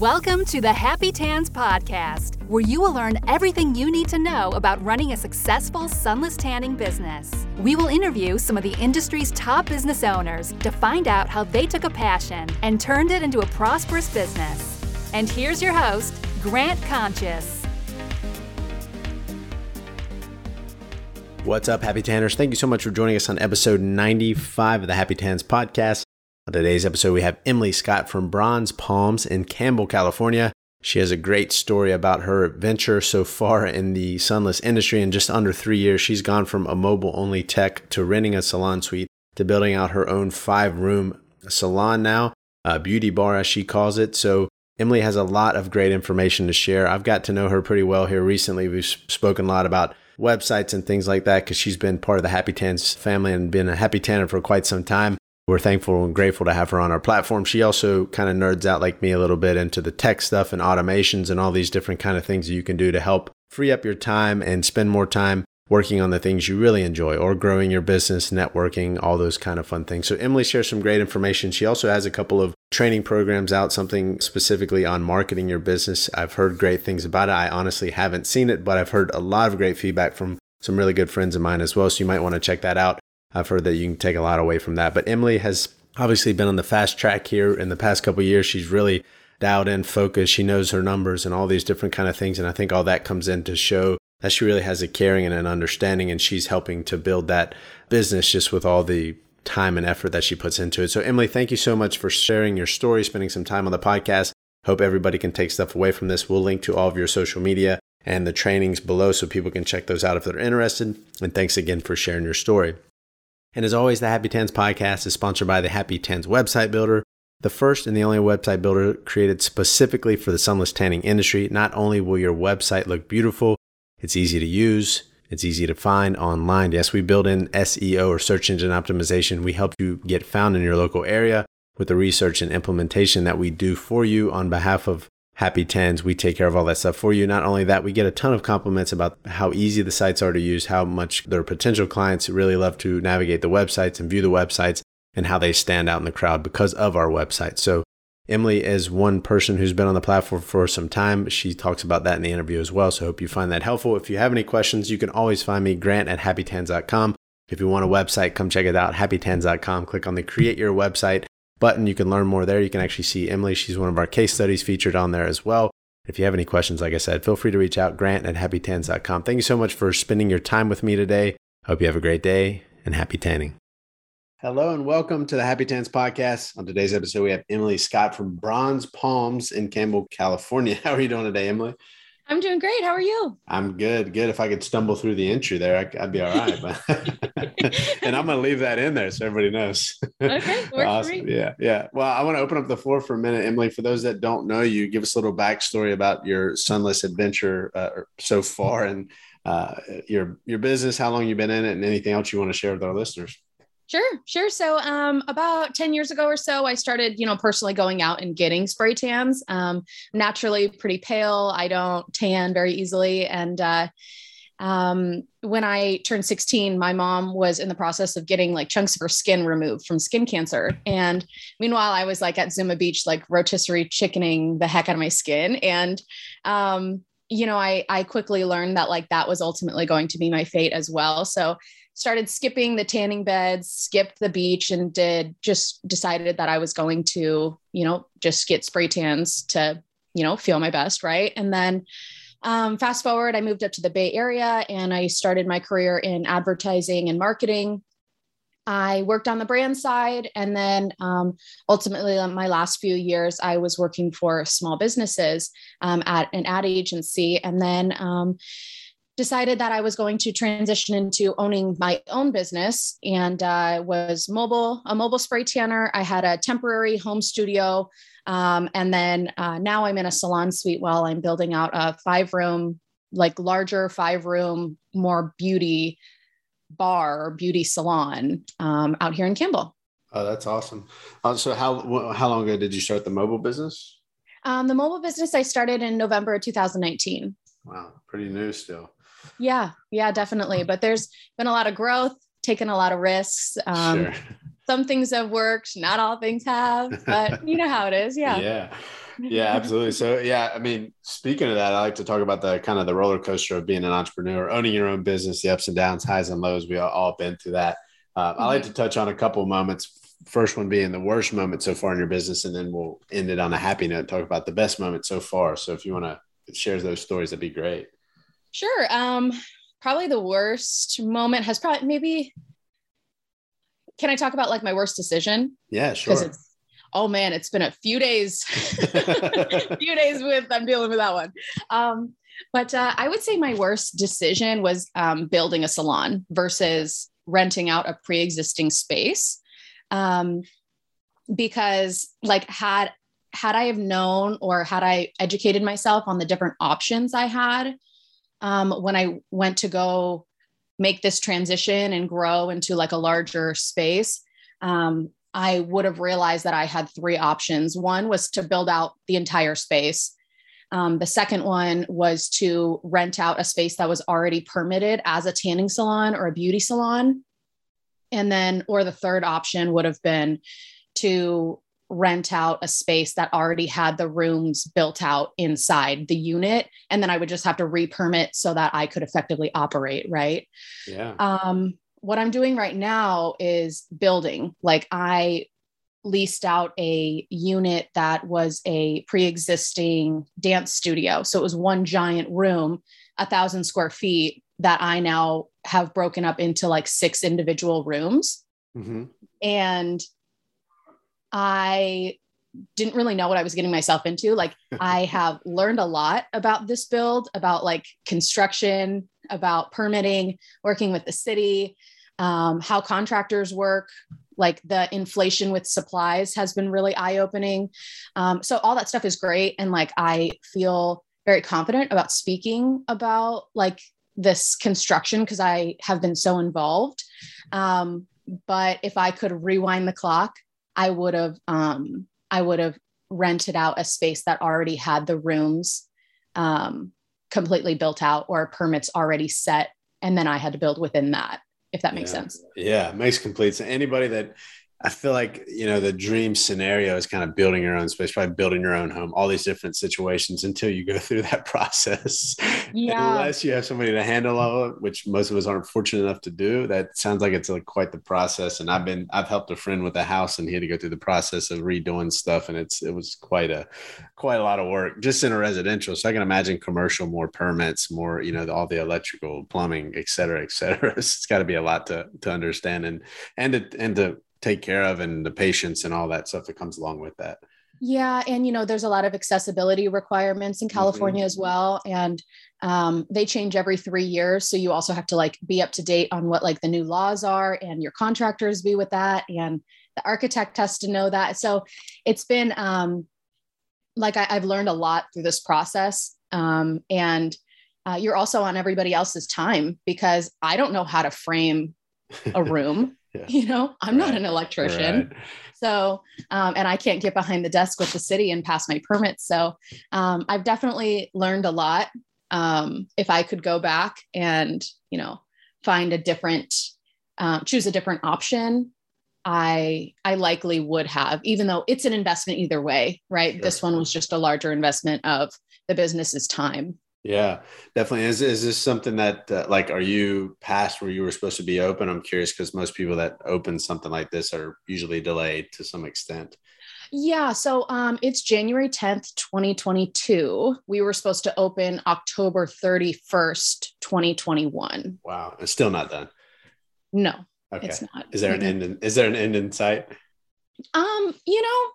Welcome to the Happy Tans Podcast, where you will learn everything you need to know about running a successful sunless tanning business. We will interview some of the industry's top business owners to find out how they took a passion and turned it into a prosperous business. And here's your host, Grant Conscious. What's up, Happy Tanners? Thank you so much for joining us on episode 95 of the Happy Tans podcast. On today's episode, we have Emily Scott from Bronze Palms in Campbell, California. She has a great story about her adventure so far in the sunless industry. In just under three years, she's gone from a mobile only tech to renting a salon suite to building out her own five room salon now, a beauty bar as she calls it. So, Emily has a lot of great information to share. I've got to know her pretty well here recently. We've spoken a lot about websites and things like that because she's been part of the Happy Tans family and been a Happy Tanner for quite some time. We're thankful and grateful to have her on our platform. She also kind of nerds out like me a little bit into the tech stuff and automations and all these different kind of things that you can do to help free up your time and spend more time working on the things you really enjoy or growing your business, networking, all those kind of fun things. So Emily shares some great information. She also has a couple of training programs out, something specifically on marketing your business. I've heard great things about it. I honestly haven't seen it, but I've heard a lot of great feedback from some really good friends of mine as well. So you might want to check that out. I've heard that you can take a lot away from that. But Emily has obviously been on the fast track here in the past couple years. She's really dialed in, focused. She knows her numbers and all these different kind of things. And I think all that comes in to show that she really has a caring and an understanding, and she's helping to build that business just with all the time and effort that she puts into it. So, Emily, thank you so much for sharing your story, spending some time on the podcast. Hope everybody can take stuff away from this. We'll link to all of your social media and the trainings below so people can check those out if they're interested. And thanks again for sharing your story. And as always, the Happy Tans podcast is sponsored by the Happy Tans website builder, the first and the only website builder created specifically for the sunless tanning industry. Not only will your website look beautiful, it's easy to use, it's easy to find online. Yes, we build in SEO or search engine optimization. We help you get found in your local area with the research and implementation that we do for you on behalf of Happy Tans. We take care of all that stuff for you. Not only that, we get a ton of compliments about how easy the sites are to use, how much their potential clients really love to navigate the websites and view the websites, and how they stand out in the crowd because of our website. So, Emily is one person who's been on the platform for some time. She talks about that in the interview as well. So, hope you find that helpful. If you have any questions, you can always find me, Grant at happytans.com. If you want a website, come check it out, happytans.com. Click on the Create Your Website button. You can learn more there. You can actually see Emily. She's one of our case studies featured on there as well. If you have any questions, like I said, feel free to reach out, grant at happytans.com. Thank you so much for spending your time with me today. Hope you have a great day and happy tanning. Hello and welcome to the Happy Tans podcast. On today's episode, we have Emily Scott from Bronze Palms in Campbell, California. How are you doing today, Emily? I'm doing great. How are you? I'm good. Good. If I could stumble through the entry there, I'd be all right. and I'm going to leave that in there so everybody knows. Okay. awesome. Yeah. Yeah. Well, I want to open up the floor for a minute, Emily. For those that don't know you, give us a little backstory about your sunless adventure uh, so far and uh, your your business, how long you've been in it, and anything else you want to share with our listeners. Sure, sure. So, um, about 10 years ago or so, I started, you know, personally going out and getting spray tans. Um, naturally pretty pale. I don't tan very easily. And, uh, um, when I turned 16, my mom was in the process of getting like chunks of her skin removed from skin cancer. And meanwhile, I was like at Zuma Beach, like rotisserie chickening the heck out of my skin. And, um, you know, I, I quickly learned that like that was ultimately going to be my fate as well. So started skipping the tanning beds, skipped the beach, and did just decided that I was going to, you know, just get spray tans to, you know, feel my best. Right. And then um, fast forward, I moved up to the Bay Area and I started my career in advertising and marketing. I worked on the brand side. And then um, ultimately, my last few years, I was working for small businesses um, at an ad agency. And then um, decided that I was going to transition into owning my own business and uh, was mobile, a mobile spray tanner. I had a temporary home studio. Um, and then uh, now I'm in a salon suite while I'm building out a five room, like larger five room, more beauty bar, beauty salon um, out here in Campbell. Oh, that's awesome. Uh, so how, how long ago did you start the mobile business? Um, the mobile business I started in November of 2019. Wow, pretty new still. Yeah, yeah, definitely. But there's been a lot of growth, taken a lot of risks. Um, sure. Some things have worked, not all things have, but you know how it is. Yeah. Yeah. yeah, absolutely. So yeah, I mean, speaking of that, I like to talk about the kind of the roller coaster of being an entrepreneur, owning your own business, the ups and downs, highs and lows. We all, all been through that. Uh, mm-hmm. I like mm-hmm. to touch on a couple moments. First one being the worst moment so far in your business, and then we'll end it on a happy note. Talk about the best moment so far. So if you want to share those stories, that'd be great. Sure. Um, probably the worst moment has probably maybe. Can I talk about like my worst decision? Yeah, sure. It's oh man, it's been a few days, few days with I'm dealing with that one. Um, but uh, I would say my worst decision was um, building a salon versus renting out a pre-existing space, um, because like had had I have known or had I educated myself on the different options I had um, when I went to go make this transition and grow into like a larger space, um, I would have realized that I had three options. One was to build out the entire space. Um, the second one was to rent out a space that was already permitted as a tanning salon or a beauty salon. And then, or the third option would have been to rent out a space that already had the rooms built out inside the unit. And then I would just have to re-permit so that I could effectively operate. Right. Yeah. Um, what I'm doing right now is building. Like I leased out a unit that was a pre-existing dance studio. So it was one giant room, a thousand square feet that I now have broken up into like six individual rooms. Mm-hmm. And I didn't really know what I was getting myself into. Like I have learned a lot about this build, about like construction, about permitting, working with the city, um, how contractors work, like the inflation with supplies has been really eye opening. Um, so all that stuff is great. And like I feel very confident about speaking about like this construction because I have been so involved. Um, but if I could rewind the clock, I would have um, I would have rented out a space that already had the rooms um, completely built out or permits already set, and then I had to build within that if that makes yeah. sense. Yeah, makes complete sense. Anybody that I feel like you know the dream scenario is kind of building your own space, probably building your own home, all these different situations until you go through that process. Yeah. Unless you have somebody to handle all of it, which most of us aren't fortunate enough to do. That sounds like it's like quite the process. And I've been I've helped a friend with a house and he had to go through the process of redoing stuff, and it's it was quite a quite a lot of work just in a residential. So I can imagine commercial, more permits, more you know all the electrical, plumbing, et cetera, et cetera. it's got to be a lot to to understand and and to and to take care of and the patience and all that stuff that comes along with that. Yeah, and you know, there's a lot of accessibility requirements in California mm-hmm. as well, and um, they change every three years. So you also have to like be up to date on what like the new laws are, and your contractors be with that, and the architect has to know that. So it's been um, like I, have learned a lot through this process, um, and uh, you're also on everybody else's time because I don't know how to frame a room. Yeah. You know, I'm right. not an electrician. Right. So, um, and I can't get behind the desk with the city and pass my permits. So, um, I've definitely learned a lot. Um, if I could go back and, you know, find a different, um, choose a different option, I I likely would have, even though it's an investment either way, right? Sure. This one was just a larger investment of the business's time. Yeah, definitely. Is is this something that uh, like are you past where you were supposed to be open? I'm curious because most people that open something like this are usually delayed to some extent. Yeah, so um, it's January 10th, 2022. We were supposed to open October 31st, 2021. Wow, it's still not done. No, okay. it's not. Is there an end? In, is there an end in sight? Um, you know,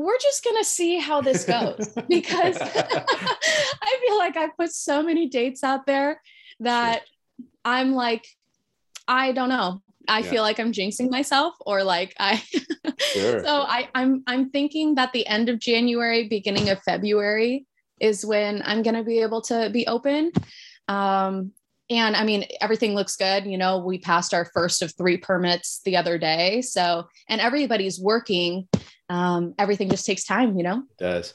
we're just going to see how this goes because I feel like I put so many dates out there that sure. I'm like, I don't know. I yeah. feel like I'm jinxing myself or like I sure. so I I'm I'm thinking that the end of January, beginning of February is when I'm going to be able to be open. Um, and I mean, everything looks good. You know, we passed our first of three permits the other day. So, and everybody's working um, everything just takes time, you know? It does.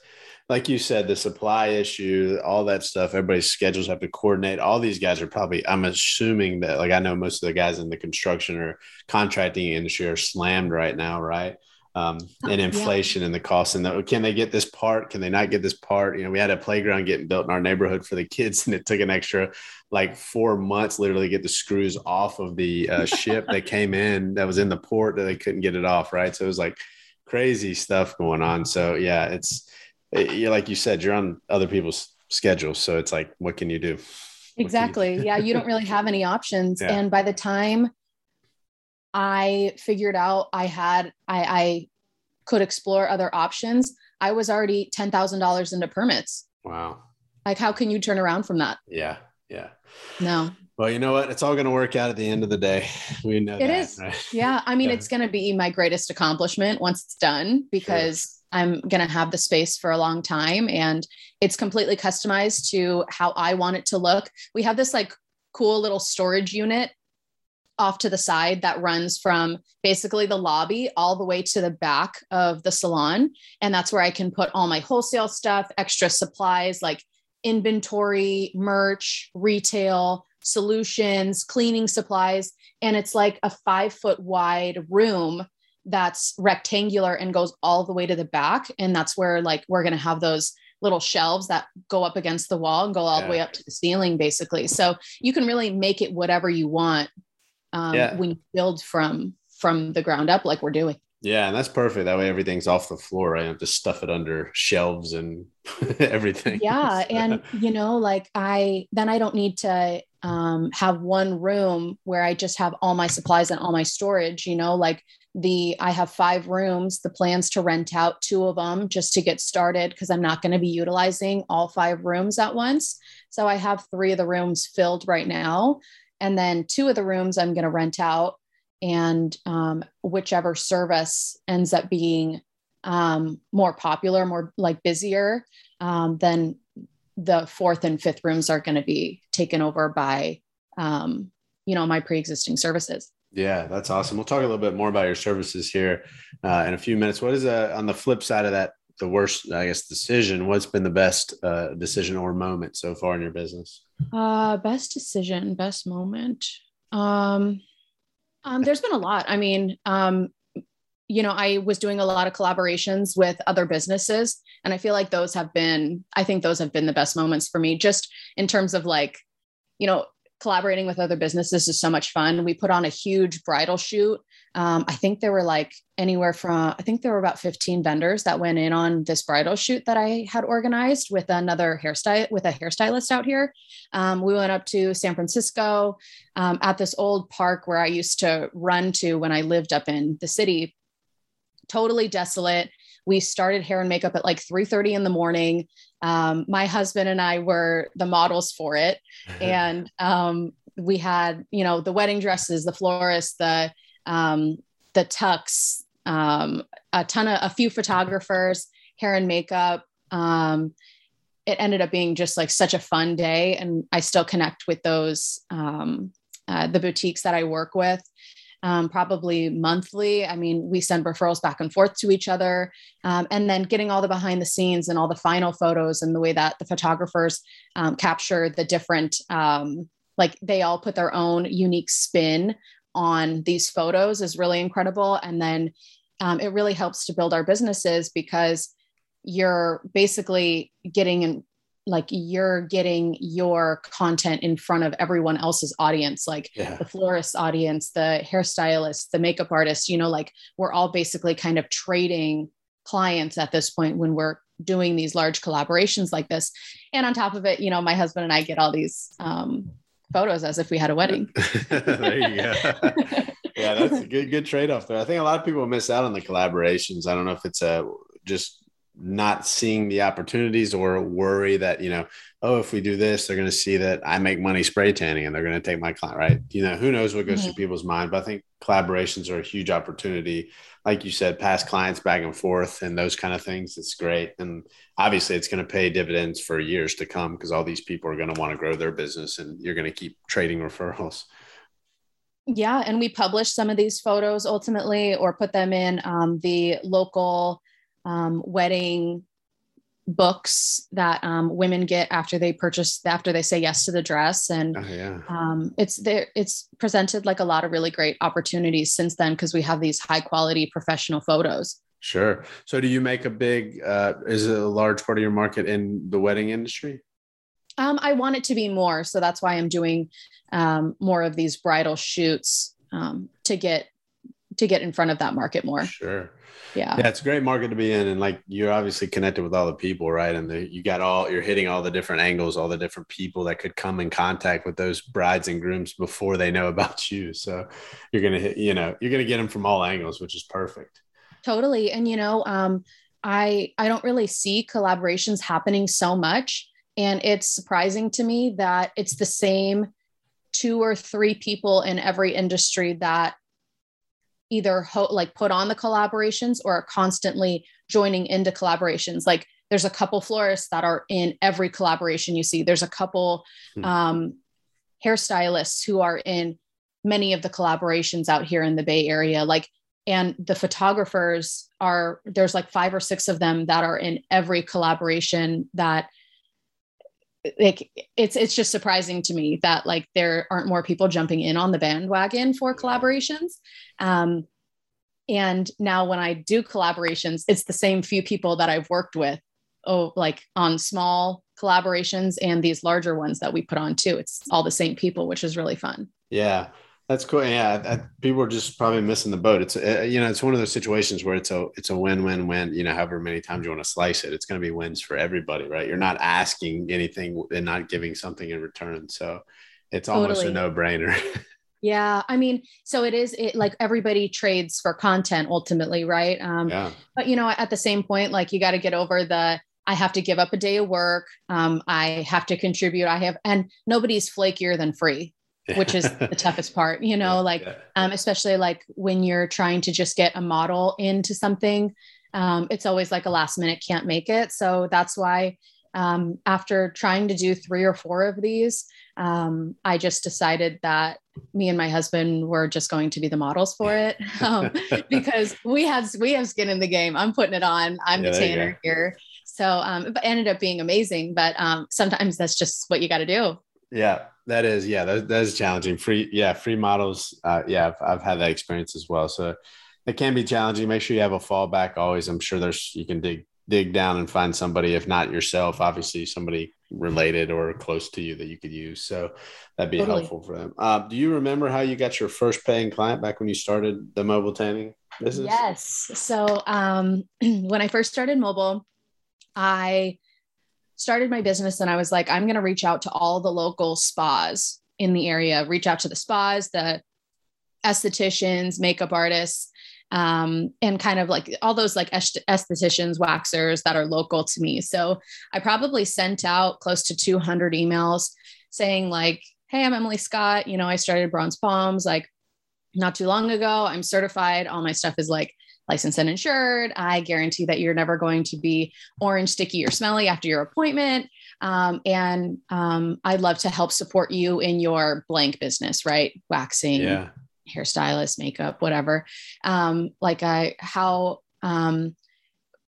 Like you said, the supply issue, all that stuff, everybody's schedules have to coordinate. All these guys are probably, I'm assuming that, like, I know most of the guys in the construction or contracting industry are slammed right now, right? um, and inflation yeah. and the cost and the, can they get this part can they not get this part you know we had a playground getting built in our neighborhood for the kids and it took an extra like four months literally get the screws off of the uh, ship that came in that was in the port that they couldn't get it off right so it was like crazy stuff going on so yeah it's it, eh, like you said you're on other people's schedules so it's like what can you do exactly you yeah you don't really have any options yeah. and by the time I figured out I had I, I could explore other options. I was already ten thousand dollars into permits. Wow. Like how can you turn around from that? Yeah. Yeah. No. Well, you know what? It's all going to work out at the end of the day. We know it that, is. Right? Yeah. I mean, yeah. it's going to be my greatest accomplishment once it's done because sure. I'm going to have the space for a long time and it's completely customized to how I want it to look. We have this like cool little storage unit off to the side that runs from basically the lobby all the way to the back of the salon. And that's where I can put all my wholesale stuff, extra supplies like inventory, merch, retail, solutions, cleaning supplies. And it's like a five foot wide room that's rectangular and goes all the way to the back. And that's where like we're going to have those little shelves that go up against the wall and go all yeah. the way up to the ceiling basically so you can really make it whatever you want um, yeah. when you build from from the ground up like we're doing yeah and that's perfect that way everything's off the floor i have to stuff it under shelves and everything yeah and you know like i then i don't need to um, have one room where i just have all my supplies and all my storage you know like the i have five rooms the plans to rent out two of them just to get started because i'm not going to be utilizing all five rooms at once so i have three of the rooms filled right now and then two of the rooms I'm going to rent out. And um, whichever service ends up being um, more popular, more like busier, um, then the fourth and fifth rooms are going to be taken over by, um, you know, my pre-existing services. Yeah, that's awesome. We'll talk a little bit more about your services here uh, in a few minutes. What is uh, on the flip side of that? The worst, I guess, decision. What's been the best uh, decision or moment so far in your business? Uh, best decision, best moment. Um, um, there's been a lot. I mean, um, you know, I was doing a lot of collaborations with other businesses, and I feel like those have been, I think those have been the best moments for me, just in terms of like, you know, collaborating with other businesses is so much fun. We put on a huge bridal shoot. Um, I think there were like anywhere from, I think there were about 15 vendors that went in on this bridal shoot that I had organized with another hairstyle, with a hairstylist out here. Um, we went up to San Francisco um, at this old park where I used to run to when I lived up in the city. Totally desolate. We started hair and makeup at like 3.30 in the morning. Um, my husband and i were the models for it. And um, we had you know the wedding dresses the florist the um, the tux um, a ton of a few photographers hair and makeup. Um, it ended up being just like such a fun day. And i still connect with those um, uh, the boutiques that i work with um, probably monthly. I mean, we send referrals back and forth to each other. Um, and then getting all the behind the scenes and all the final photos and the way that the photographers um, capture the different, um, like they all put their own unique spin on these photos is really incredible. And then um, it really helps to build our businesses because you're basically getting in like you're getting your content in front of everyone else's audience like yeah. the florist audience the hairstylist the makeup artist you know like we're all basically kind of trading clients at this point when we're doing these large collaborations like this. And on top of it you know my husband and i get all these um, photos as if we had a wedding. There you go. Yeah that's a good good trade-off there. I think a lot of people miss out on the collaborations. I don't know if it's a just not seeing the opportunities or worry that you know oh if we do this they're going to see that i make money spray tanning and they're going to take my client right? You know who knows what goes mm-hmm. through people's mind but i think collaborations are a huge opportunity. Like you said past clients back and forth and those kind of things it's great. And obviously it's going to pay dividends for years to come because all these people are going to want to grow their business and you're going to keep trading referrals. Yeah and we publish some of these photos ultimately or put them in um, the local um, wedding books that um, women get after they purchase after they say yes to the dress and Oh, yeah. um, it's there it's presented like a lot of really great opportunities since then because we have these high quality professional photos Sure. So do you make a big, uh, is it a large part of your market in the wedding industry? um, i want it to be more so that's why i'm doing um, more of these bridal shoots um, to get to get in front of that market more Sure. yeah Yeah, it's a great market to be in, and like you're obviously connected with all the people, right? And the, you got all you're hitting all the different angles, all the different people that could come in contact with those brides and grooms before they know about you. So you're gonna hit, you know, you're gonna get them from all angles, which is perfect. totally and you know um, i i don't really see collaborations happening so much and it's surprising to me that it's the same two or three people in every industry that either ho- like put on the collaborations or are constantly joining into collaborations. Like there's a couple florists that are in every collaboration you see. There's a couple Hmm. um, hairstylists who are in many of the collaborations out here in the bay area. Like and the photographers are there's like five or six of them that are in every collaboration that like it's it's just surprising to me that like there aren't more people jumping in on the bandwagon for collaborations. Um and now when i do collaborations it's the same few people that i've worked with oh like on small collaborations and these larger ones that we put on too. It's all the same people which is really fun. Yeah, that's cool. Yeah, that, people are just probably missing the boat. It's uh, you know, it's one of those situations where it's a it's a win win win. You know, however many times you want to slice it, it's going to be wins for everybody, right? You're not asking anything and not giving something in return, so it's almost Totally. a no brainer. yeah i mean so it is it like everybody trades for content ultimately right um yeah, but you know at the same point like you got to get over the i have to give up a day of work um, i have to contribute i have and nobody's flakier than free which is the toughest part you know like Yeah. um, especially like when you're trying to just get a model into something um, it's always like a last minute can't make it. So that's why um, after trying to do three or four of these um, i just decided that me and my husband were just going to be the models for it um, because we have we have skin in the game. I'm putting it on. I'm Yeah, the tanner here. So um, it ended up being amazing but um, sometimes that's just what you got to do Yeah, that is. Yeah, that, that is challenging. Free, yeah, free models. Uh, yeah, I've, I've had that experience as well. So it can be challenging. Make sure you have a fallback always. I'm sure there's you can dig dig down and find somebody, if not yourself, obviously somebody related or close to you that you could use. So that'd be Totally. helpful for them. Uh, do you remember how you got your first paying client back when you started the mobile tanning business? Yes. So um, when I first started mobile, I started my business and I was like, I'm going to reach out to all the local spas in the area, reach out to the spas, the estheticians, makeup artists, um, and kind of like all those like estheticians, waxers that are local to me. So I probably sent out close to 200 emails saying like, Hey, I'm Emily Scott. You know, I started Bronze Palms like not too long ago. I'm certified. All my stuff is like licensed and insured. I guarantee that you're never going to be orange, sticky, or smelly after your appointment. Um, and um, I'd love to help support you in your blank business, right? Waxing, Yeah. hairstylist, makeup, whatever. Um, like I, how, um,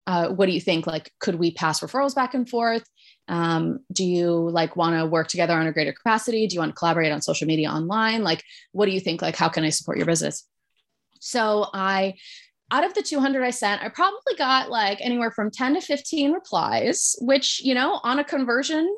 uh, what do you think? Like, could we pass referrals back and forth? Um, do you like want to work together on a greater capacity? Do you want to collaborate on social media online? Like, what do you think? Like, how can I support your business? So I, out of the 200 I sent, I probably got like anywhere from 10 to 15 replies, which, you know, on a conversion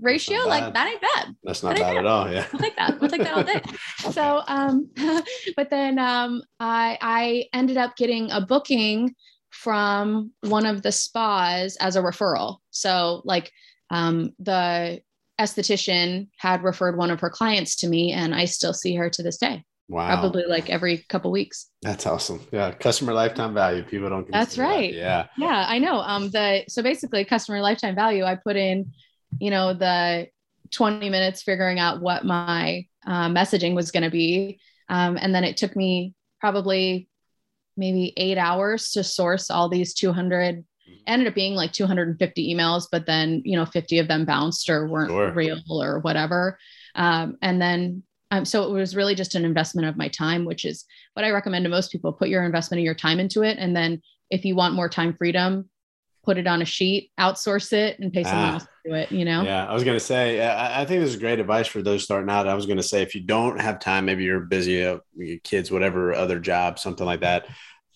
ratio, like that ain't bad. That's not But I bad at all. Yeah. I'll take that. We'll take that all day. So, um, but then um, I I ended up getting a booking from one of the spas as a referral. So, like, um, the esthetician had referred one of her clients to me, and I still see her to this day, Wow. probably like every couple weeks. That's awesome. Yeah. Customer lifetime value. People don't. That's consider that. right. Yeah. Yeah, I know. Um, the so basically customer lifetime value, I put in, you know, the 20 minutes figuring out what my uh, messaging was going to be. Um, and then it took me probably maybe eight hours to source all these 200 ended up being like 250 emails but then you know 50 of them bounced or weren't Sure. real or whatever um, and then um, so it was really just an investment of my time which is what i recommend to most people put your investment of your time into it and then if you want more time freedom put it on a sheet, outsource it, and pay someone ah, else to do it. You know? Yeah, I was gonna say, I, I think this is great advice for those starting out. I was gonna say, if you don't have time, maybe you're busy, uh, your kids, whatever other job, something like that.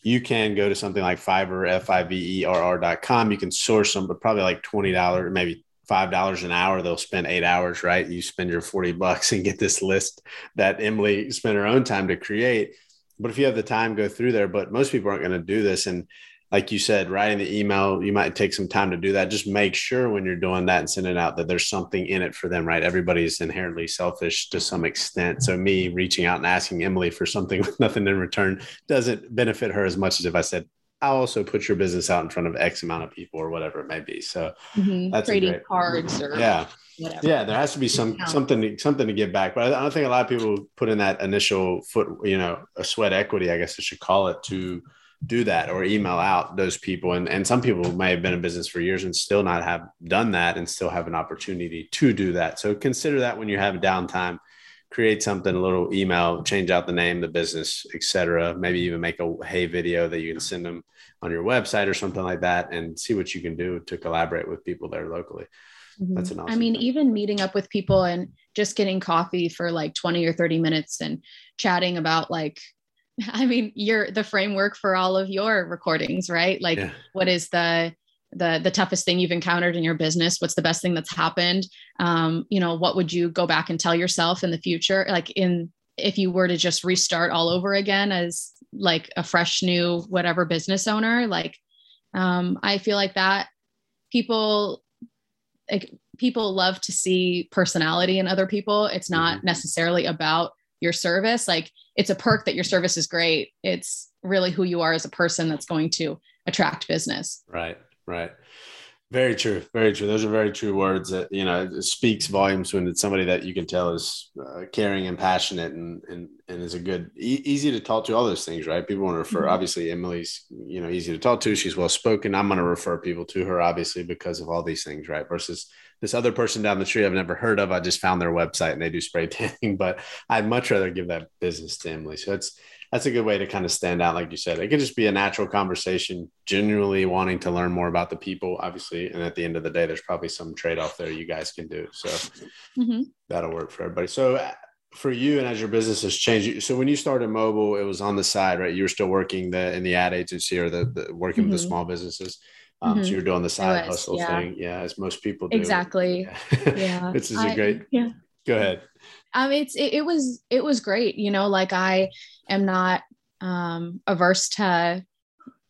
You can go to something like Fiverr, F I V E R R.com. You can source them, but probably like $20, maybe five dollars an hour they'll spend eight hours right? You spend your 40 bucks and get this list that emily spent her own time to create. But if you have the time go through there. But most people aren't going to do this. And like you said writing the email you might take some time to do that just make sure when you're doing that and sending out that there's something in it for them right everybody's inherently selfish to some extent so me reaching out and asking emily for something with nothing in return doesn't benefit her as much as if i said I'll also put your business out in front of X amount of people or whatever it may be. So mm-hmm. that's trading great, cards or yeah. Whatever. Yeah, there has to be some yeah. something to, something to give back, but I don't think a lot of people put in that initial foot, you know, a sweat equity, I guess I should call it, to do that or email out those people. And and some people may have been in business for years and still not have done that and still have an opportunity to do that. So consider that when you have downtime create something, a little email, change out the name, the business, etc. Maybe even make a hey video that you can send them on your website or something like that, and see what you can do to collaborate with people there locally. Mm-hmm. That's an awesome. I mean, thing. even meeting up with people and just getting coffee for like 20 or 30 minutes and chatting about like I mean, you're the framework for all of your recordings, right? Like, yeah. what is the the the toughest thing you've encountered in your business what's the best thing that's happened um, you know what would you go back and tell yourself in the future like in if you were to just restart all over again as like a fresh new whatever business owner like um, i feel like that people like, people love to see personality in other people it's not mm-hmm. necessarily about your service like it's a perk that your service is great. It's really who you are as a person that's going to attract business. Right right. Very true very true. Those are very true words that you know it speaks volumes when it's somebody that you can tell is uh, caring and passionate and and, and is a good e- easy to talk to all those things right? People want to refer mm-hmm. obviously emily's you know easy to talk to. She's well spoken. I'm going to refer people to her obviously because of all these things right? Versus this other person down the street i've never heard of i just found their website and they do spray tanning but i'd much rather give that business to emily so it's that's a good way to kind of stand out, like you said. It could just be a natural conversation, genuinely wanting to learn more about the people, obviously. And at the end of the day, there's probably some trade off there you guys can do. So mm-hmm. that'll work for everybody. So uh, for you and as your business has changed, so when you started mobile, it was on the side, right? You were still working the in the ad agency or the, the working mm-hmm. with the mm-hmm. small businesses. Um, mm-hmm. So you're doing the side was, hustle yeah. thing, yeah, as most people do. Exactly. Yeah, yeah. this is a great. Yeah. Go ahead. Um, it's it, it was it was great. You know, like I am not um, averse to,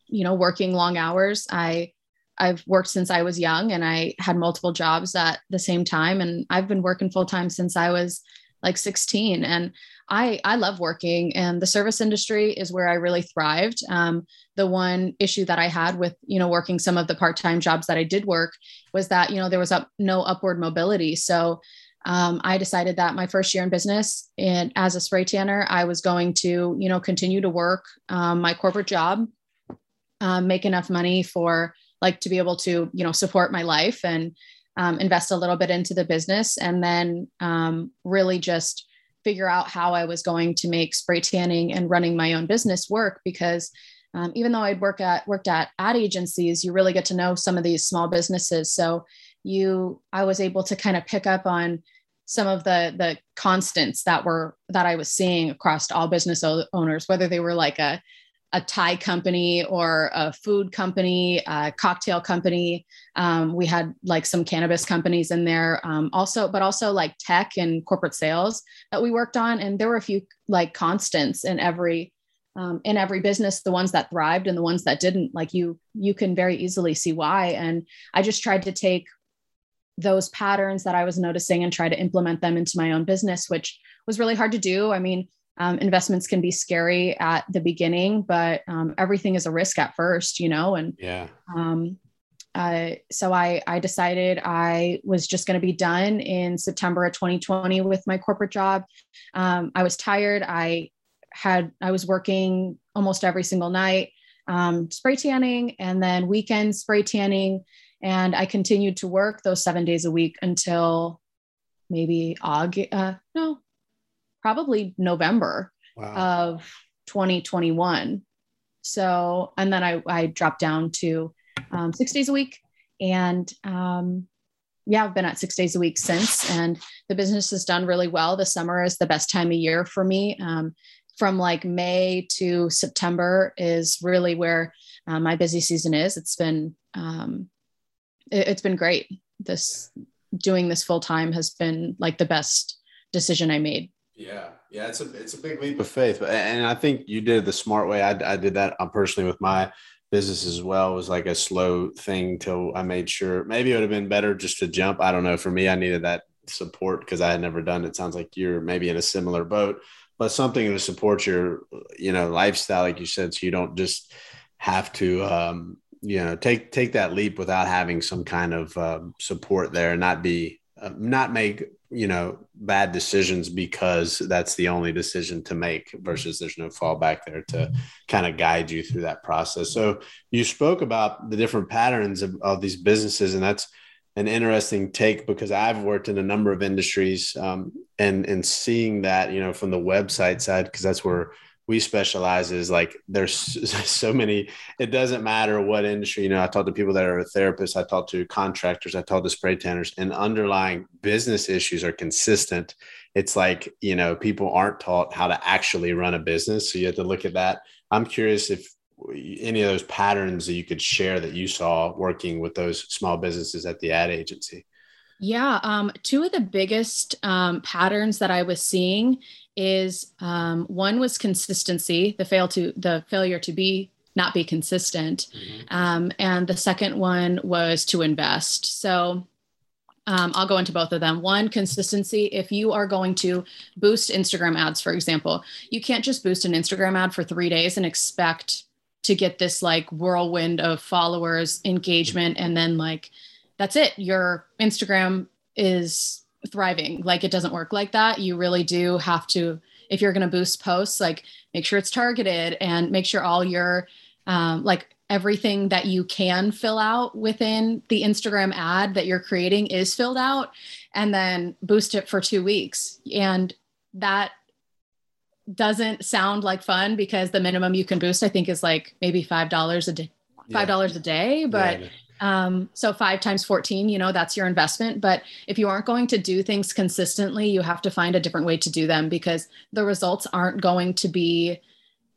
you know, working long hours. I I've worked since I was young and I had multiple jobs at the same time. And I've been working full time since I was like 16. And I, I love working and the service industry is where I really thrived. Um, the one issue that I had with, you know, working some of the part-time jobs that I did work was that, you know, there was up, no upward mobility. So um, I decided that my first year in business and as a spray tanner, I was going to, you know, continue to work um, my corporate job, um, make enough money for like to be able to, you know, support my life and um, invest a little bit into the business, and then um, really just figure out how I was going to make spray tanning and running my own business work because. Um, even though I'd work at worked at ad agencies, you really get to know some of these small businesses. So you i was able to kind of pick up on some of the the constants that were that i was seeing across all business owners whether they were like a a Thai company or a food company, a cocktail company. Um, we had like some cannabis companies in there, um, also, but also like tech and corporate sales that we worked on. And there were a few like constants in every um, in every business. The ones that thrived and the ones that didn't. Like you, you can very easily see why. And I just tried to take those patterns that I was noticing and try to implement them into my own business, which was really hard to do. I mean, um, investments can be scary at the beginning, but um, everything is a risk at first, you know. And yeah. Um, uh, so I I decided I was just going to be done in September of 2020 with my corporate job. Um, I was tired. I had I was working almost every single night, um, spray tanning, and then weekend spray tanning and I continued to work those seven days a week until maybe August, uh, no, probably November wow. of 2021. So, and then I, I dropped down to um, six days a week. And um, yeah, I've been at six days a week since, and the business has done really well. The summer is the best time of year for me. Um, from like May to September is really where uh, my busy season is. It's been um, it, it's been great. This doing this full time has been like the best decision I made. Yeah, yeah, it's a it's a big leap of faith, but and I think you did the smart way. I, I did that uh, personally with my business as well. It was like a slow thing till I made sure. Maybe it would have been better just to jump. I don't know. For me, I needed that support because I had never done it. Sounds like you're maybe in a similar boat, but something to support your you know lifestyle, like you said, so you don't just have to um, you know take take that leap without having some kind of um, support there, and not be uh, not make you know bad decisions because that's the only decision to make versus there's no fallback there to kind of guide you through that process. So you spoke about the different patterns of, of these businesses and that's an interesting take because I've worked in a number of industries um, and and seeing that you know from the website side because that's where we specialize is like there's so many it doesn't matter what industry you know i talk to people that are therapists i talk to contractors i talk to spray tanners and underlying business issues are consistent. It's like you know people aren't taught how to actually run a business so you have to look at that. I'm curious if any of those patterns that you could share that you saw working with those small businesses at the ad agency yeah um, two of the biggest um, patterns that i was seeing is um, one was consistency, the fail to the failure to be not be consistent, mm-hmm. um, and the second one was to invest. So um, I'll go into both of them. One, consistency. If you are going to boost Instagram ads, for example, you can't just boost an Instagram ad for three days and expect to get this like whirlwind of followers, engagement, and then like that's it. Your Instagram is thriving. Like it doesn't work like that. You really do have to, if you're going to boost posts, like make sure it's targeted and make sure all your, um, like everything that you can fill out within the Instagram ad that you're creating is filled out and then boost it for two weeks. And that doesn't sound like fun because the minimum you can boost, I think, is like maybe $5 a day. Five dollars yeah. a day, but yeah, um, so five times 14, you know, that's your investment. But if you aren't going to do things consistently, you have to find a different way to do them because the results aren't going to be,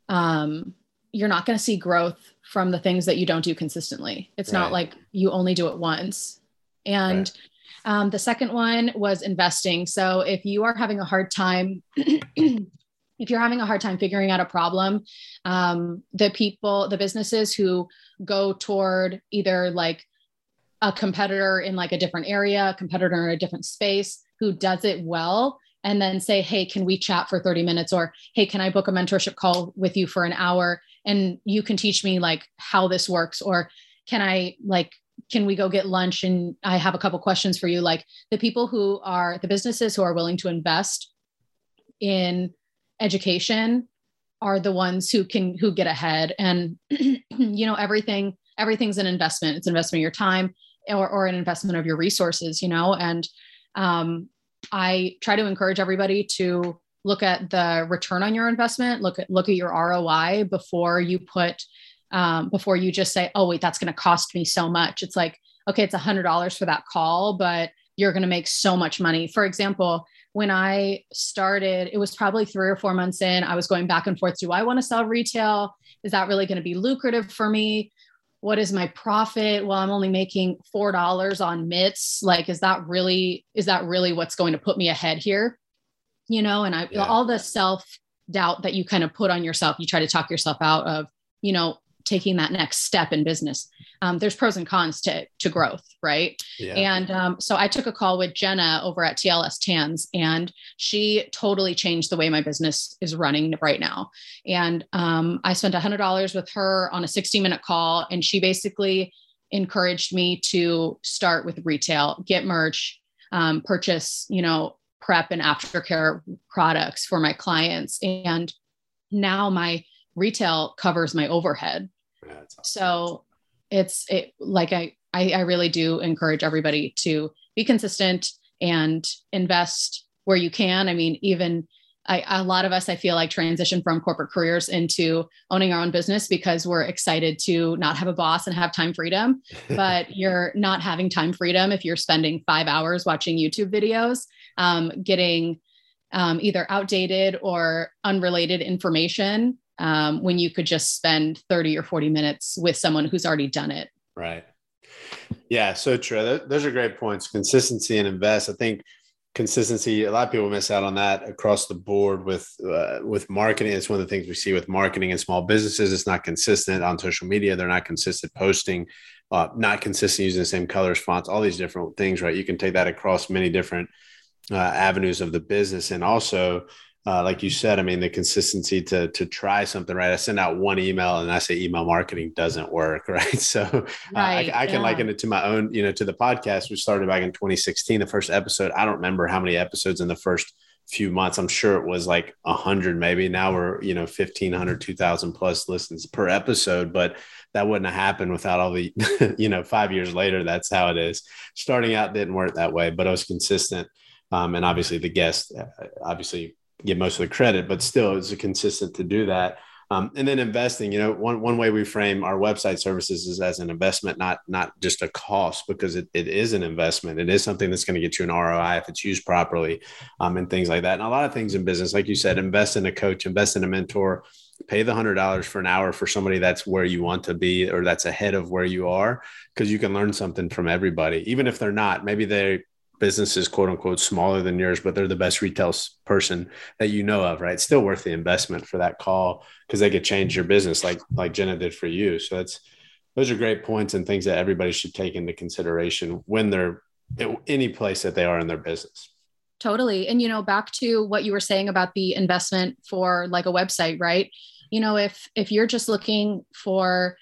um, you're not going to see growth from the things that you don't do consistently. It's right. not like you only do it once. And right. um, the second one was investing. So if you are having a hard time, if you're having a hard time figuring out a problem, um, the people, the businesses who go toward either like a competitor in like a different area, a competitor in a different space who does it well, and then say, hey, can we chat for 30 minutes? Or hey, can I book a mentorship call with you for an hour? And you can teach me like how this works. Or can I like can we go get lunch and i have a couple questions for you like the people who are the businesses who are willing to invest in education are the ones who can who get ahead. And you know everything everything's an investment. It's an investment of your time or, or an investment of your resources you know? And um, i try to encourage everybody to look at the return on your investment look at look at your roi before you put um, before you just say oh wait that's going to cost me so much. It's like okay it's a hundred dollars for that call but you're going to make so much money. For example when I started, it was probably three or four months in. I was going back and forth. Do I want to sell retail? Is that really going to be lucrative for me? What is my profit? Well, I'm only making four dollars on mitts. Like, is that really is that really what's going to put me ahead here? You know, and I yeah. all the self doubt that you kind of put on yourself, you try to talk yourself out of, you know, taking that next step in business. Um, there's pros and cons to to growth, right? Yeah. And um, so I took a call with Jenna over at TLS Tans, and she totally changed the way my business is running right now. And um, I spent hundred dollars with her on a 60 minute call, and she basically encouraged me to start with retail, get merch, um, purchase, you know, prep and aftercare products for my clients, and now my retail covers my overhead awesome. So it's it like I, I I really do encourage everybody to be consistent and invest where you can. I mean, even I, a lot of us, I feel like transition from corporate careers into owning our own business because we're excited to not have a boss and have time freedom. but you're not having time freedom if you're spending five hours watching YouTube videos, um, getting um, either outdated or unrelated information um, when you could just spend 30 or 40 minutes with someone who's already done it. Right. Yeah, so true. Those are great points. Consistency and invest. I think consistency a lot of people miss out on that across the board with uh, with marketing it's one of the things we see with marketing in small businesses it's not consistent on social media they're not consistent posting uh, not consistent using the same colors fonts all these different things right you can take that across many different uh, avenues of the business and also uh, like you said, I mean, the consistency to to try something, right? I send out one email and I say email marketing doesn't work, right? So uh, right, I, I, can yeah. liken it to my own, you know, to the podcast we started back in 2016. The first episode, I don't remember how many episodes in the first few months. I'm sure it was like a hundred, maybe. Now we're you know 1500, 2000 plus listens per episode, but that wouldn't have happened without all the, you know, five years later. That's how it is. Starting out didn't work that way, but I was consistent. Um, and obviously the guest, uh, obviously get most of the credit, but still it's consistent to do that. Um, and then investing, you know, one, one way we frame our website services is as an investment, not, not just a cost because it, it is an investment. It is something that's going to get you an ROI if it's used properly um, and things like that. And a lot of things in business, like you said, invest in a coach, invest in a mentor, pay the hundred dollars for an hour for somebody that's where you want to be or that's ahead of where you are because you can learn something from everybody even if they're not maybe they business is quote unquote smaller than yours, but they're the best retail person that you know of, right? still worth the investment for that call because they could change your business like like Jenna did for you. So that's those are great points and things that everybody should take into consideration when they're any place that they are in their business. Totally. And you know, back to what you were saying about the investment for like a website, right? You know, if if you're just looking for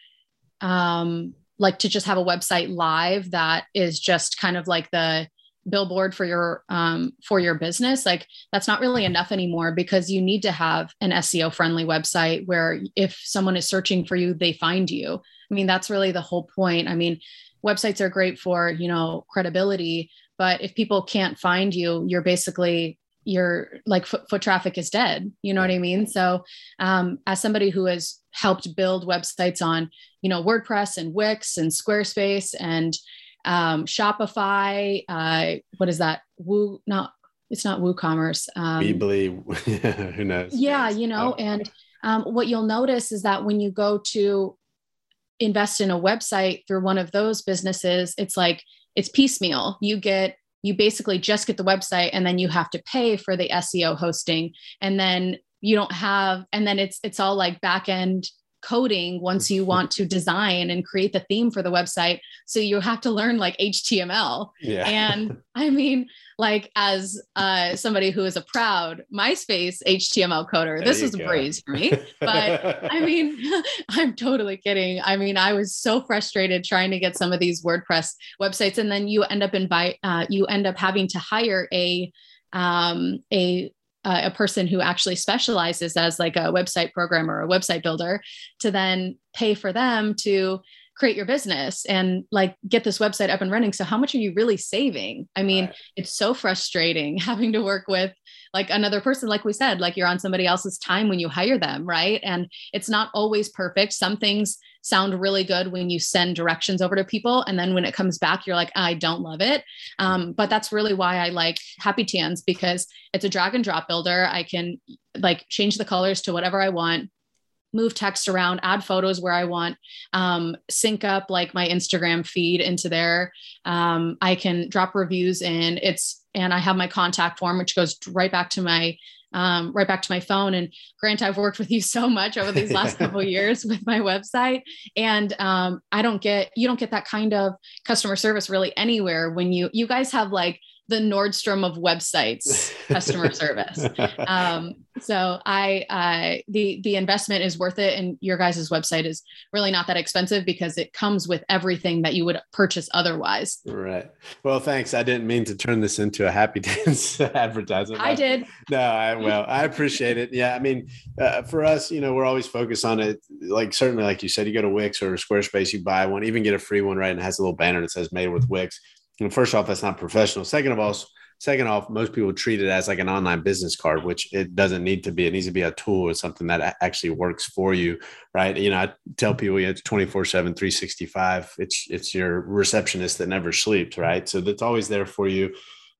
um like to just have a website live that is just kind of like the billboard for your um, for your business like that's not really enough anymore because you need to have an seo friendly website where if someone is searching for you they find you. I mean that's really the whole point. I mean websites are great for you know credibility but if people can't find you you're basically you're like foot, foot traffic is dead. You know what i mean? So um, as somebody who has helped build websites on you know wordpress and wix and squarespace and um, Shopify. Uh, what is that? Woo, not it's not WooCommerce. Um, Weebly, who knows? Yeah, you know, oh. and um, what you'll notice is that when you go to invest in a website through one of those businesses, it's like it's piecemeal. You get you basically just get the website and then you have to pay for the SEO hosting and then you don't have and then it's it's all like back end coding once you want to design and create the theme for the website. So you have to learn like HTML. Yeah. And I mean, like as uh, somebody who is a proud MySpace HTML coder, there this was go. a breeze for me. But I mean, I'm totally kidding. I mean, I was so frustrated trying to get some of these WordPress websites, and then you end up invite uh, you end up having to hire a um, a uh, a person who actually specializes as like a website programmer or a website builder to then pay for them to create your business and like get this website up and running so how much are you really saving i mean right. it's so frustrating having to work with like another person like we said like you're on somebody else's time when you hire them right? And it's not always perfect. Some things sound really good when you send directions over to people and then when it comes back you're like i don't love it. Um, but that's really why i like happy tans because it's a drag and drop builder. I can like change the colors to whatever i want move text around, add photos where I want, um, sync up like my Instagram feed into there. Um, I can drop reviews in. It's and I have my contact form, which goes right back to my um, right back to my phone. And Grant, I've worked with you so much over these last couple years with my website, and um, I don't get you don't get that kind of customer service really anywhere when you you guys have like the Nordstrom of websites customer service. Um, so I, uh, the, the investment is worth it. And your guys' website is really not that expensive because it comes with everything that you would purchase otherwise. Right. Well, thanks. I didn't mean to turn this into a happy tans advertisement. I did. No, I, well, I appreciate it. Yeah. I mean, uh, for us, you know, we're always focused on it. Like certainly, like you said, you go to Wix or Squarespace, you buy one, even get a free one, right? And it has a little banner that says made with Wix first off, that's not professional. Second of all, Second off, most people treat it as like an online business card, which it doesn't need to be. It needs to be a tool or something that actually works for you, right? You know, I tell people it's 24 7, 365. It's, it's your receptionist that never sleeps, right? So that's always there for you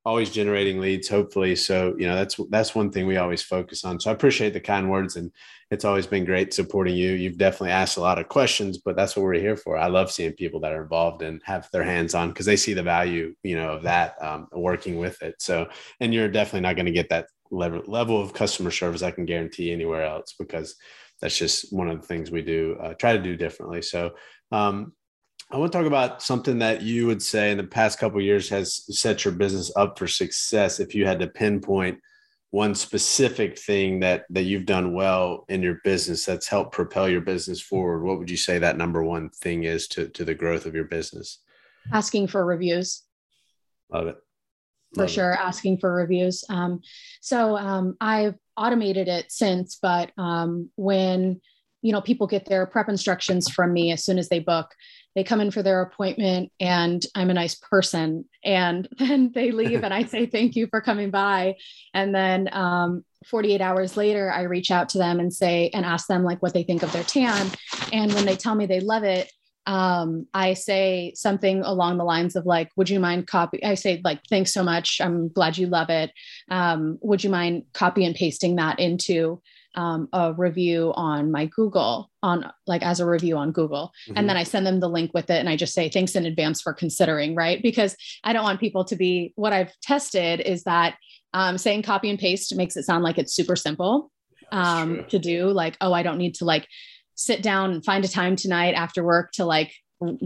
always generating leads hopefully. So you know that's that's one thing we always focus on. So i appreciate the kind words and it's always been great supporting you. You've definitely asked a lot of questions but that's what we're here for. I love seeing people that are involved and have their hands on because they see the value you know of that um, working with it. So and you're definitely not going to get that level level of customer service i can guarantee anywhere else because that's just one of the things we do uh, try to do differently. So um, I want to talk about something that you would say in the past couple years has set your business up for success. If you had to pinpoint one specific thing that that you've done well in your business that's helped propel your business forward, what would you say that number one thing is to to the growth of your business? Asking for reviews. Love it. Love for sure, it. asking for reviews. Um, so um, I've automated it since, but um, when you know people get their prep instructions from me as soon as they book they come in for their appointment and i'm a nice person and then they leave and i say thank you for coming by and then um, 48 hours later i reach out to them and say and ask them like what they think of their tan and when they tell me they love it um, I say something along the lines of like, would you mind copy? I say like, thanks so much. I'm glad you love it. Um, would you mind copy and pasting that into um, a review on my Google on like as a review on Google. Mm-hmm. And then I send them the link with it and I just say thanks in advance for considering, right? Because I don't want people to be what I've tested is that um, saying copy and paste makes it sound like it's super simple um, to do. Like, oh, I don't need to like sit down and find a time tonight after work to like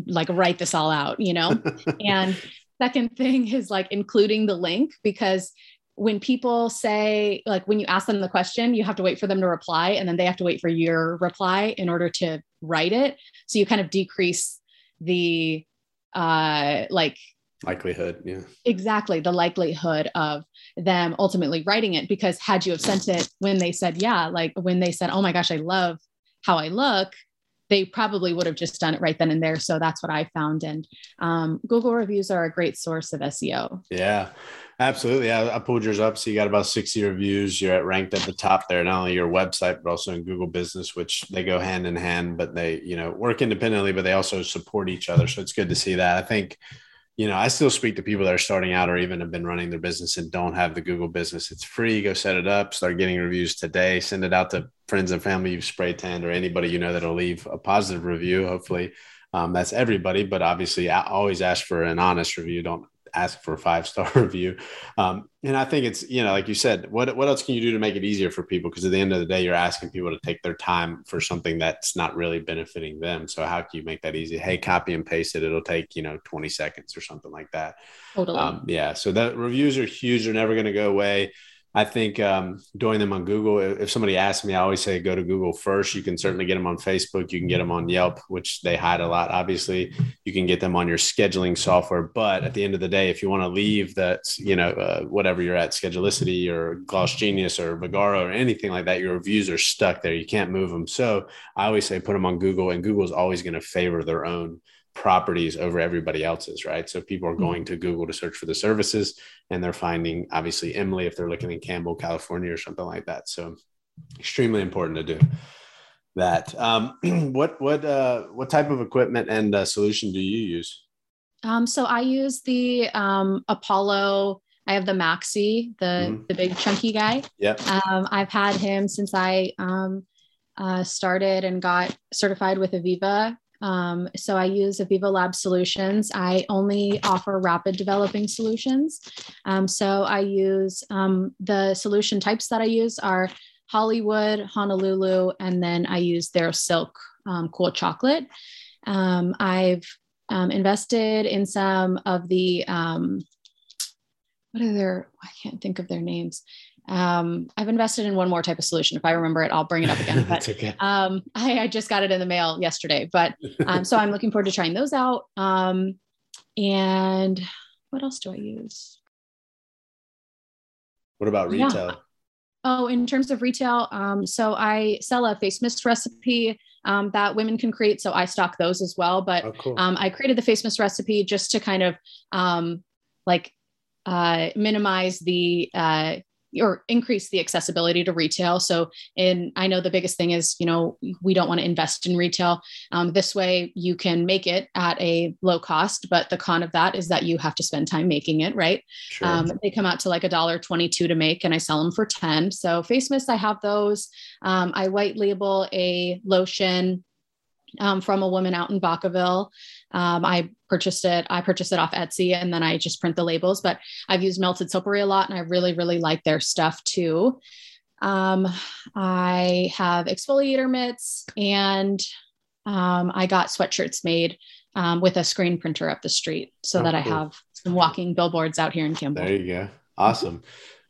like write this all out, you know? and second thing is like including the link because when people say like when you ask them the question you have to wait for them to reply and then they have to wait for your reply in order to write it. So you kind of decrease the uh like likelihood yeah. Exactly the likelihood of them ultimately writing it because had you have sent it when they said yeah like when they said oh my gosh i love how i look they probably would have just done it right then and there. So that's what i found. And um, google reviews are a great source of seo yeah Absolutely. I, I, pulled yours up. So you got about 60 reviews. You're at ranked at the top there, not only your website, but also in Google business, which they go hand in hand, but they, you know, work independently, but they also support each other. So it's good to see that. I think, you know, I still speak to people that are starting out or even have been running their business and don't have the Google business. It's free. Go set it up, start getting reviews today, send it out to friends and family you've spray tanned or anybody you know that'll leave a positive review. Hopefully, um, that's everybody, but obviously, I always ask for an honest review. Don't ask for a five star review. Um, and I think it's, you know, like you said, what, what else can you do to make it easier for people? Because at the end of the day, you're asking people to take their time for something that's not really benefiting them. So how can you make that easy? Hey, copy and paste it. It'll take, you know, 20 seconds or something like that. Totally. Um, yeah. So the reviews are huge. They're never going to go away. I think um, doing them on Google, if somebody asks me, I always say go to Google first. You can certainly get them on Facebook. You can get them on Yelp, which they hide a lot. Obviously, you can get them on your scheduling software. But at the end of the day, if you want to leave that, you know, uh, whatever you're at, Schedulicity or Gloss Genius or Vagaro or anything like that, your reviews are stuck there. You can't move them. So I always say put them on Google, and Google is always going to favor their own properties over everybody else's, right? So people are hmm. going to Google to search for the services and they're finding obviously Emily if they're looking in Campbell, California or something like that. So extremely important to do that. Um, what what uh, what type of equipment and uh, solution do you use? Um, so I use the um, Apollo. I have the Maxi, the mm-hmm. the big chunky guy. Yeah. Um, I've had him since I um, uh, started and got certified with Aviva um, so I use Aviva Lab Solutions. I only offer rapid developing solutions. Um, so I use um, the solution types that I use are Hollywood, Honolulu, and then I use their Silk um, Cool Chocolate. Um, I've um, invested in some of the what are their I can't think of their names. Um, I've invested in one more type of solution. If I remember it, I'll bring it up again. But okay. um, I, I, just got it in the mail yesterday. But um, so I'm looking forward to trying those out. Um, and what else do I use? What about retail? Yeah. Oh, in terms of retail, um, so I sell a face mist recipe um, that women can create. So I stock those as well. But oh, cool. I created the face mist recipe just to kind of like uh, minimize the uh, or increase the accessibility to retail. So, and I know the biggest thing is, you know, we don't want to invest in retail. Um, this way, you can make it at a low cost, but the con of that is that you have to spend time making it. Right? Sure. Um, they come out to like a dollar twenty-two to make, and I sell them for ten. So, face mist, I have those. Um, I white label a lotion um, from a woman out in Vacaville. Um, I purchased it. I purchased it off Etsy and then I just print the labels. But I've used Melted Soapery a lot and I really, really like their stuff too. Um, I have exfoliator mitts and um, I got sweatshirts made um, with a screen printer up the street so oh, that I have some walking billboards out here in Campbell. There you go. Awesome.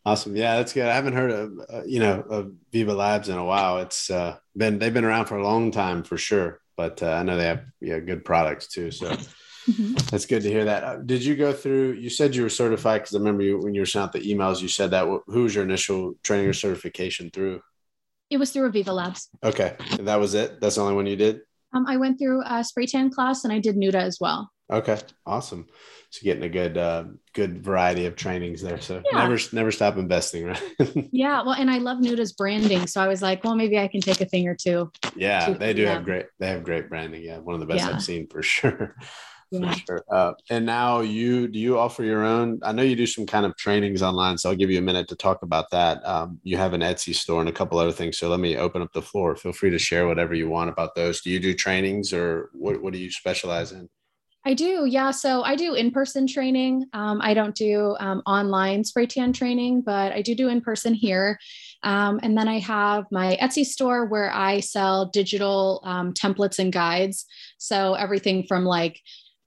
Awesome. Yeah, that's good. I haven't heard of, uh, you know, of Viva Labs in a while. It's uh, been, they've been around for a long time for sure but uh, I know they have yeah good products too. So mm-hmm. that's good to hear that. Uh, did you go through? You said you were certified because I remember you when you were sent out the emails. You said that. Who was your initial training or certification through? It was through Aviva Labs. Okay, and that was it. That's the only one you did. Um, I went through a spray tan class and I did Nuda as well. Okay, awesome. So getting a good uh, good variety of trainings there. So yeah. never never stop investing, right? yeah, well, and I love Nuda's branding, so I was like, well, maybe I can take a thing or two. Yeah, they do them. have great. They have great branding. Yeah, one of the best yeah. I've seen for sure. Yeah. For sure. Uh, and now you do you offer your own? I know you do some kind of trainings online, so I'll give you a minute to talk about that. Um, you have an Etsy store and a couple other things, so let me open up the floor. Feel free to share whatever you want about those. Do you do trainings, or what? What do you specialize in? I do, yeah. So I do in person training. Um, I don't do um, online spray tan training, but I do do in person here. Um, and then I have my Etsy store where I sell digital um, templates and guides. So everything from like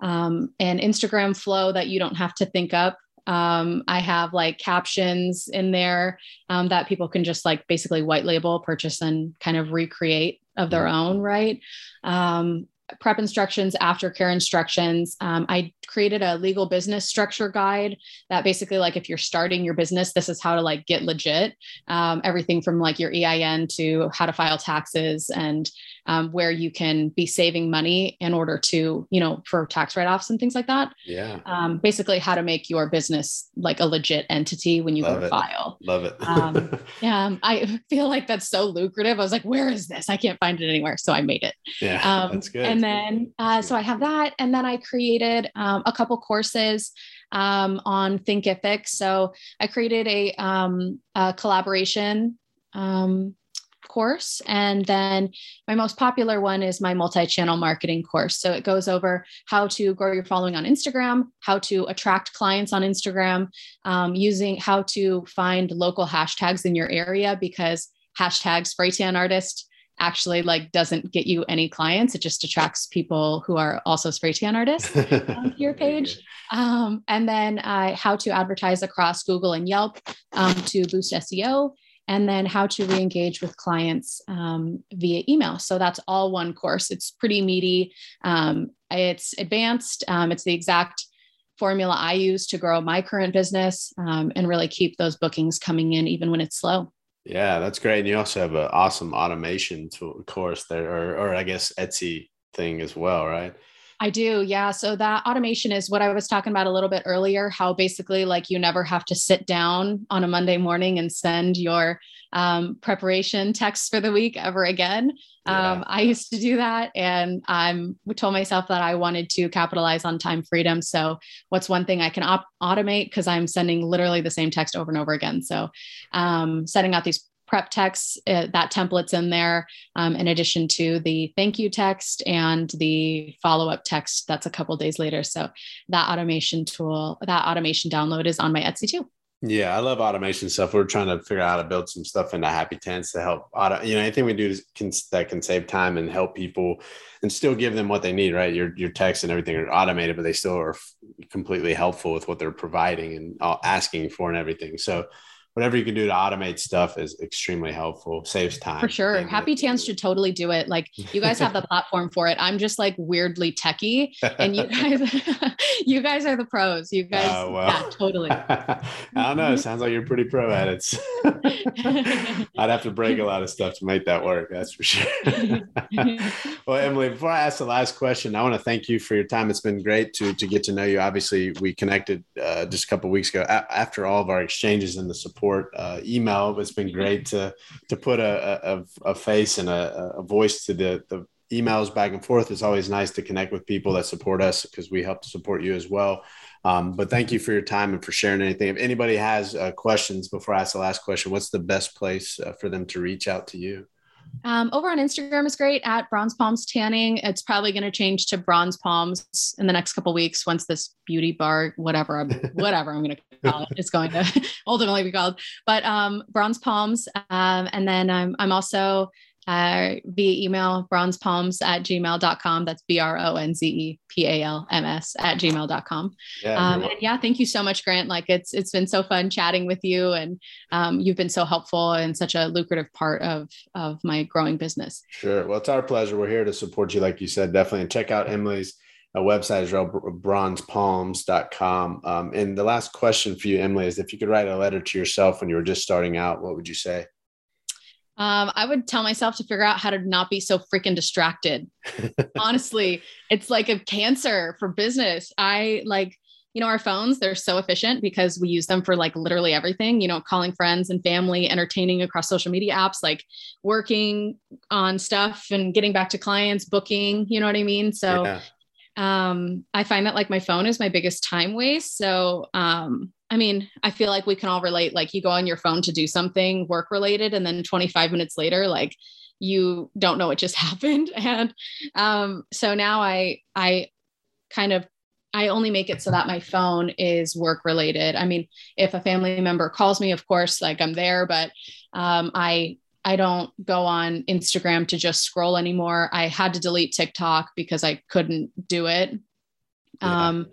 um, an Instagram flow that you don't have to think up. Um, I have like captions in there that people can just like basically white label, purchase, and kind of recreate of their own, right? Um, prep instructions, aftercare instructions. Um, I created a legal business structure guide that basically, like, if you're starting your business, this is how to like get legit. Um, everything from like your EIN to how to file taxes and um, where you can be saving money in order to, you know, for tax write offs and things like that. Yeah. Um, basically, how to make your business like a legit entity when you Love go to it. file. Love it. um, yeah. I feel like that's so lucrative. I was like, where is this? I can't find it anywhere. So I made it. Yeah. Um, that's good. And then, uh, so I have that. And then I created um, a couple courses um, on Thinkific. So I created a, um, a collaboration um, course. And then my most popular one is my multi channel marketing course. So it goes over how to grow your following on Instagram, how to attract clients on Instagram, um, using how to find local hashtags in your area because hashtag spray tan artist actually like doesn't get you any clients it just attracts people who are also spray tan artists to your page um, and then uh, how to advertise across google and yelp um, to boost seo and then how to re-engage with clients um, via email. So that's all one course. It's pretty meaty. Um, it's advanced. Um, it's the exact formula I use to grow my current business um, and really keep those bookings coming in even when it's slow. Yeah, that's great. And you also have an awesome automation tool course there, or, or I guess Etsy thing as well, right? I do. Yeah. So that automation is what I was talking about a little bit earlier, how basically like you never have to sit down on a Monday morning and send your um, preparation text for the week ever again. Yeah. Um, I used to do that and I'm told myself that I wanted to capitalize on time freedom. So what's one thing I can op- automate? Cause I'm sending literally the same text over and over again. So um, setting out these prep text, uh, that template's in there, um, in addition to the thank you text and the follow up text that's a couple days later. So that automation tool, that automation download is on my Etsy too. Yeah, I love automation stuff. We're trying to figure out how to build some stuff into Happy Tans to help auto. You know, anything we do can, that can save time and help people, and still give them what they need. Right, your your text and everything are automated, but they still are completely helpful with what they're providing and asking for and everything. So whatever you can do to automate stuff is extremely helpful, saves time. For sure. Happy Tans should totally do it. Like you guys have the platform for it. I'm just like weirdly techie and you guys you guys are the pros. You guys uh, well. yeah, totally. I don't know. It sounds like you're pretty pro at it. I'd have to break a lot of stuff to make that work. That's for sure. well, Emily, before I ask the last question, I want to thank you for your time. It's been great to to get to know you. Obviously, we connected uh, just a couple weeks ago a- after all of our exchanges in the support uh, email. It's been great to to put a, a, a face and a, a voice to the the emails back and forth. It's always nice to connect with people that support us because we help to support you as well. Um, but thank you for your time and for sharing anything. If anybody has uh, questions before I ask the last question, what's the best place uh, for them to reach out to you? Um, over on Instagram is great at Bronze Palms Tanning. It's probably going to change to Bronze Palms in the next couple weeks once this beauty bar, whatever, I'm, whatever I'm going to call it, is going to ultimately be called. But um, Bronze Palms, um, and then I'm I'm also uh, via email bronzepalms at gmail.com. That's B R O N Z E P A L M S at gmail.com. Yeah, um, and yeah, thank you so much, Grant. Like it's, it's been so fun chatting with you and um, you've been so helpful and such a lucrative part of, of my growing business. Sure. Well, it's our pleasure. We're here to support you. Like you said, definitely. And check out Emily's uh, website is bronzepalms.com. Um, and the last question for you, Emily, is if you could write a letter to yourself when you were just starting out, what would you say? Um, I would tell myself to figure out how to not be so freaking distracted. Honestly, it's like a cancer for business. I like, you know, our phones, they're so efficient because we use them for like literally everything, you know, calling friends and family, entertaining across social media apps, like working on stuff and getting back to clients, booking, you know what I mean? So yeah. um, I find that like my phone is my biggest time waste. So um, I mean, I feel like we can all relate. Like you go on your phone to do something work related, and then 25 minutes later, like you don't know what just happened. And um, so now I I kind of I only make it so that my phone is work related. I mean, if a family member calls me, of course, like I'm there, but um, I I don't go on Instagram to just scroll anymore. I had to delete TikTok because I couldn't do it. Yeah. Um,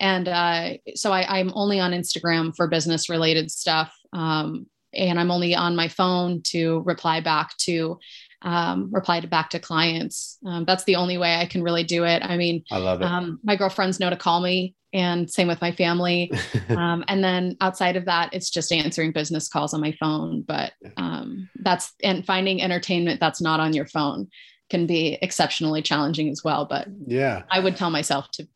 and uh, so I, am only on Instagram for business related stuff. Um, and I'm only on my phone to reply back to um, reply to back to clients. Um, that's the only way I can really do it. I mean, I love it. Um, my girlfriends know to call me, and same with my family. Um, and then outside of that, it's just answering business calls on my phone. But um, that's and finding entertainment that's not on your phone can be exceptionally challenging as well. But yeah, I would tell myself to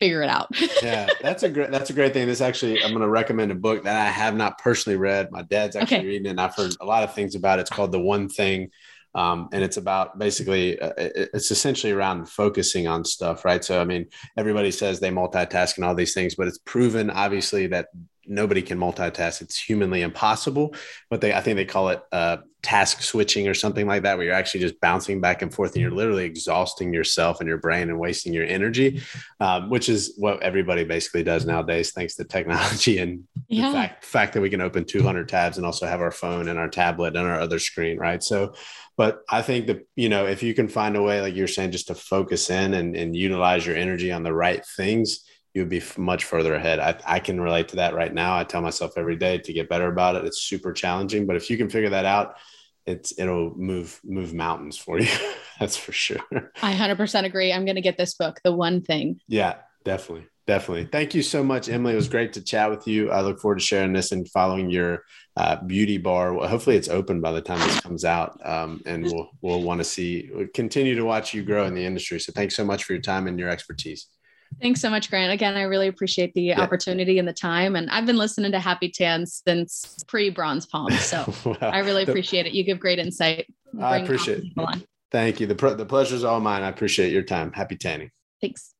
figure it out. yeah, that's a great that's a great thing. This actually I'm going to recommend a book that I have not personally read. My dad's actually okay. reading it and I've heard a lot of things about it. It's called The One Thing. Um, and it's about basically uh, it's essentially around focusing on stuff right so i mean everybody says they multitask and all these things but it's proven obviously that nobody can multitask it's humanly impossible but they i think they call it uh, task switching or something like that, where you're actually just bouncing back and forth and you're literally exhausting yourself and your brain and wasting your energy, um, which is what everybody basically does nowadays, thanks to technology and yeah. the fact, fact that we can open 200 tabs and also have our phone and our tablet and our other screen, right? So, but I think that, you know, if you can find a way, like you're saying, just to focus in and, and utilize your energy on the right things, you would be much further ahead. I, I can relate to that right now. I tell myself every day to get better about it. It's super challenging, but if you can figure that out, it's it'll move move mountains for you. That's for sure. I 100% agree. I'm going to get this book, The One Thing. Yeah, definitely. Definitely. Thank you so much, Emily. It was great to chat with you. I look forward to sharing this and following your uh, beauty bar. Well, hopefully, it's open by the time this comes out, um, and we'll we'll want to see continue to watch you grow in the industry. So, thanks so much for your time and your expertise. Thanks so much, Grant. Again, I really appreciate the yeah. opportunity and the time. And I've been listening to Happy Tan since pre Bronze Palm. So wow. I really appreciate it. You give great insight. I appreciate it. Thank you. The, the pleasure is all mine. I appreciate your time. Happy tanning. Thanks.